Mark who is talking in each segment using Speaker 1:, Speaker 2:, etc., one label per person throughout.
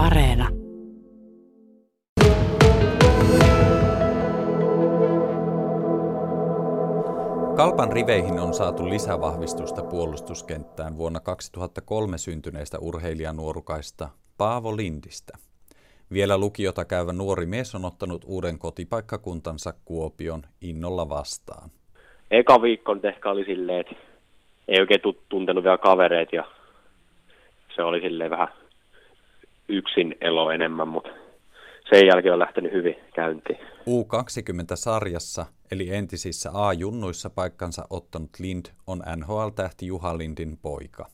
Speaker 1: Areena.
Speaker 2: Kalpan riveihin on saatu lisävahvistusta puolustuskenttään vuonna 2003 syntyneestä urheilijanuorukaista Paavo Lindistä. Vielä lukiota käyvä nuori mies on ottanut uuden kotipaikkakuntansa Kuopion innolla vastaan.
Speaker 3: Eka viikko ehkä oli silleen, että ei oikein tuntenut vielä kavereet ja se oli silleen vähän yksin elo enemmän, mutta sen jälkeen on lähtenyt hyvin käyntiin.
Speaker 2: U20-sarjassa, eli entisissä A-junnuissa paikkansa ottanut Lind, on NHL-tähti Juha Lindin poika.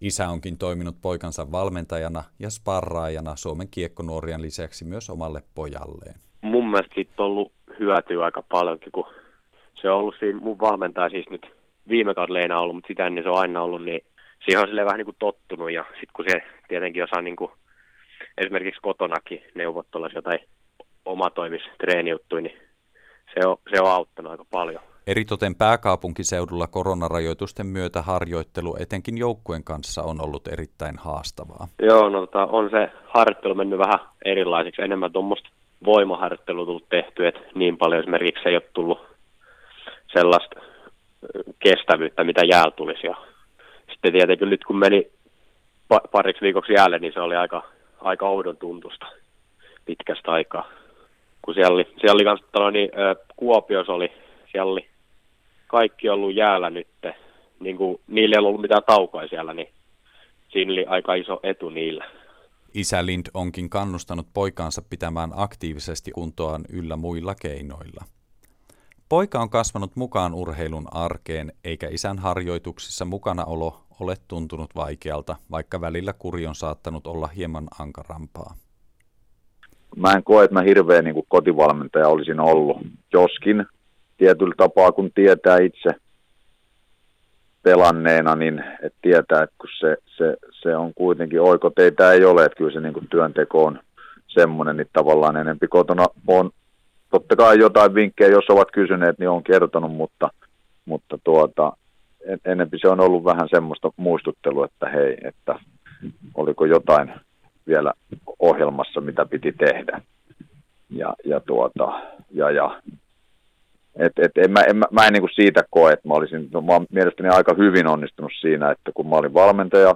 Speaker 2: Isä onkin toiminut poikansa valmentajana ja sparraajana Suomen kiekkonuorien lisäksi myös omalle pojalleen.
Speaker 3: Mun mielestä siitä on ollut hyötyä aika paljonkin, kun se on ollut siinä mun valmentaja siis nyt viime kaudella enää ollut, mutta sitä ennen se on aina ollut, niin siihen on sille vähän niin kuin tottunut ja sitten kun se tietenkin osaa niin kuin esimerkiksi kotonakin neuvottelussa jotain omatoimis treenijuttuja, niin se on, se on auttanut aika paljon.
Speaker 2: Eritoten pääkaupunkiseudulla koronarajoitusten myötä harjoittelu etenkin joukkueen kanssa on ollut erittäin haastavaa.
Speaker 3: Joo, no tota, on se harjoittelu mennyt vähän erilaiseksi. Enemmän tuommoista voimaharjoittelua tullut tehty, että niin paljon esimerkiksi ei ole tullut sellaista kestävyyttä, mitä jäällä tulisi. Ja sitten tietenkin nyt kun meni pariksi viikoksi jäälle, niin se oli aika, aika oudon tuntusta pitkästä aikaa. Kun siellä oli, siellä oli kans, niin, Kuopios oli, siellä oli kaikki ollut jäällä nyt, niin kuin niillä ei ollut mitään taukoja siellä, niin siinä oli aika iso etu niillä.
Speaker 2: Isä Lind onkin kannustanut poikaansa pitämään aktiivisesti kuntoaan yllä muilla keinoilla. Poika on kasvanut mukaan urheilun arkeen, eikä isän harjoituksissa mukanaolo ole tuntunut vaikealta, vaikka välillä kuri on saattanut olla hieman ankarampaa.
Speaker 4: Mä en koe, että mä hirveän niin kotivalmentaja olisin ollut, joskin tietyllä tapaa, kun tietää itse pelanneena, niin et tietää, että kun se, se, se on kuitenkin oikoteitä ei ole, että kyllä se niin työnteko on semmoinen, niin tavallaan enempi kotona on totta kai jotain vinkkejä, jos ovat kysyneet, niin on kertonut, mutta, mutta tuota, enempi se on ollut vähän semmoista muistuttelua, että hei, että oliko jotain vielä ohjelmassa, mitä piti tehdä. Ja, ja, tuota, ja, ja et, et en mä, en, mä, mä en niin kuin siitä koe, että mä olisin, no, mä mielestäni aika hyvin onnistunut siinä, että kun mä olin valmentaja,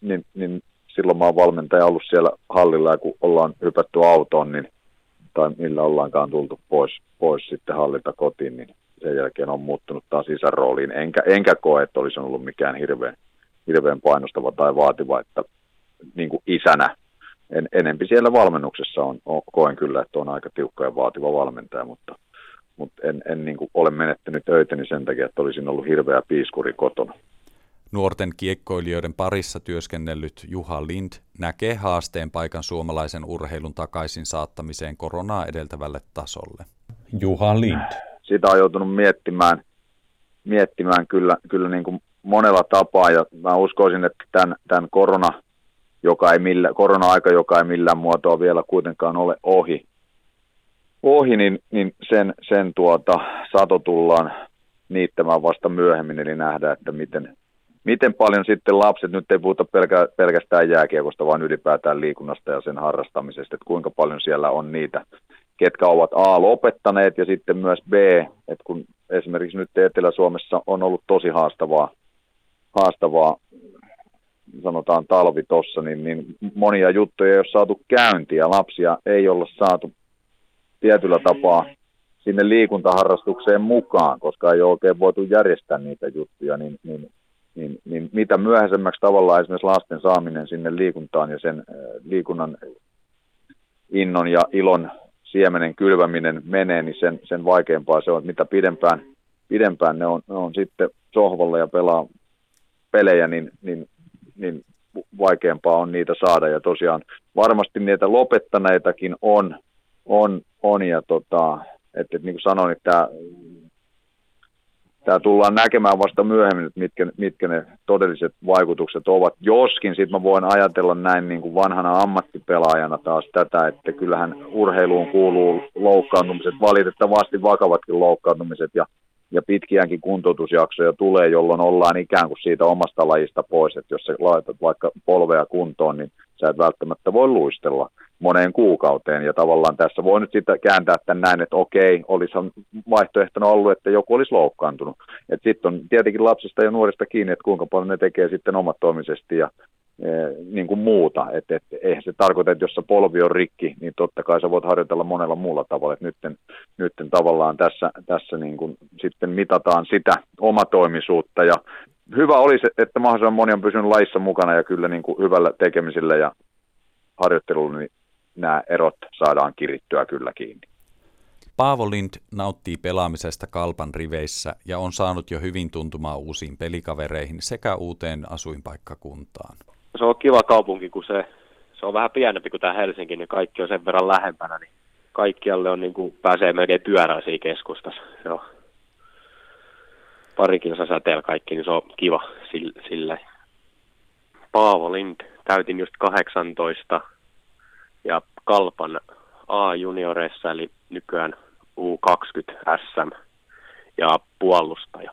Speaker 4: niin, niin silloin mä oon valmentaja ollut siellä hallilla ja kun ollaan hypätty autoon, niin, tai millä ollaankaan tultu pois, pois sitten hallilta kotiin, niin sen jälkeen on muuttunut taas isän rooliin. Enkä, enkä koe, että olisi ollut mikään hirveän, hirveän painostava tai vaativa, että niin kuin isänä en, enempi siellä valmennuksessa on, on, koen kyllä, että on aika tiukka ja vaativa valmentaja, mutta mutta en, en niin kuin ole menettänyt töitäni sen takia, että olisin ollut hirveä piiskuri kotona.
Speaker 2: Nuorten kiekkoilijoiden parissa työskennellyt Juha Lind näkee haasteen paikan suomalaisen urheilun takaisin saattamiseen koronaa edeltävälle tasolle. Juha Lind.
Speaker 4: Sitä on joutunut miettimään, miettimään kyllä, kyllä niin kuin monella tapaa. Ja mä uskoisin, että tämän, tämän korona, joka ei millä, korona-aika, joka ei millään muotoa vielä kuitenkaan ole ohi, ohi, niin, niin sen, sen tuota, sato tullaan niittämään vasta myöhemmin, eli nähdään, että miten, miten paljon sitten lapset, nyt ei puhuta pelkä, pelkästään jääkiekosta, vaan ylipäätään liikunnasta ja sen harrastamisesta, että kuinka paljon siellä on niitä, ketkä ovat A lopettaneet ja sitten myös B, että kun esimerkiksi nyt Etelä-Suomessa on ollut tosi haastavaa, haastavaa sanotaan talvi tuossa, niin, niin monia juttuja ei ole saatu käyntiä, lapsia ei olla saatu tietyllä tapaa sinne liikuntaharrastukseen mukaan, koska ei ole oikein voitu järjestää niitä juttuja, niin, niin, niin, niin mitä myöhäisemmäksi tavallaan esimerkiksi lasten saaminen sinne liikuntaan ja sen äh, liikunnan innon ja ilon siemenen kylväminen menee, niin sen, sen vaikeampaa se on, että mitä pidempään, pidempään ne, on, ne on sitten sohvalla ja pelaa pelejä, niin, niin, niin vaikeampaa on niitä saada. Ja tosiaan varmasti niitä lopettaneitakin on, on, on ja tota, että, että niin kuin sanoin, että tämä, tämä tullaan näkemään vasta myöhemmin, että mitkä, mitkä ne todelliset vaikutukset ovat. Joskin sitten mä voin ajatella näin niin kuin vanhana ammattipelaajana taas tätä, että kyllähän urheiluun kuuluu loukkaantumiset, valitettavasti vakavatkin loukkaantumiset ja ja pitkiäänkin kuntoutusjaksoja tulee, jolloin ollaan ikään kuin siitä omasta lajista pois, että jos sä laitat vaikka polvea kuntoon, niin sä et välttämättä voi luistella moneen kuukauteen. Ja tavallaan tässä voi nyt sitten kääntää tämän näin, että okei, olisihan vaihtoehtona ollut, että joku olisi loukkaantunut. Sitten on tietenkin lapsista ja nuorista kiinni, että kuinka paljon ne tekee sitten omatoimisesti ja e, niin kuin muuta. Et, et, eihän se tarkoita, että jos se polvi on rikki, niin totta kai sä voit harjoitella monella muulla tavalla. Et nytten, nytten tavallaan tässä, tässä niin kuin sitten mitataan sitä omatoimisuutta ja hyvä olisi, että mahdollisimman moni on pysynyt laissa mukana ja kyllä niin kuin hyvällä tekemisellä ja harjoittelulla niin nämä erot saadaan kirittyä kyllä kiinni.
Speaker 2: Paavo Lind nauttii pelaamisesta kalpan riveissä ja on saanut jo hyvin tuntumaa uusiin pelikavereihin sekä uuteen asuinpaikkakuntaan.
Speaker 3: Se on kiva kaupunki, kun se, se on vähän pienempi kuin tämä Helsinki, niin kaikki on sen verran lähempänä, niin kaikkialle on niin kuin, pääsee melkein pyörällä siinä keskustassa. Joo. Parikin säteellä kaikki, niin se on kiva sille. Paavo Lind, täytin just 18 ja Kalpan A-junioreissa, eli nykyään U20 SM ja puolustaja.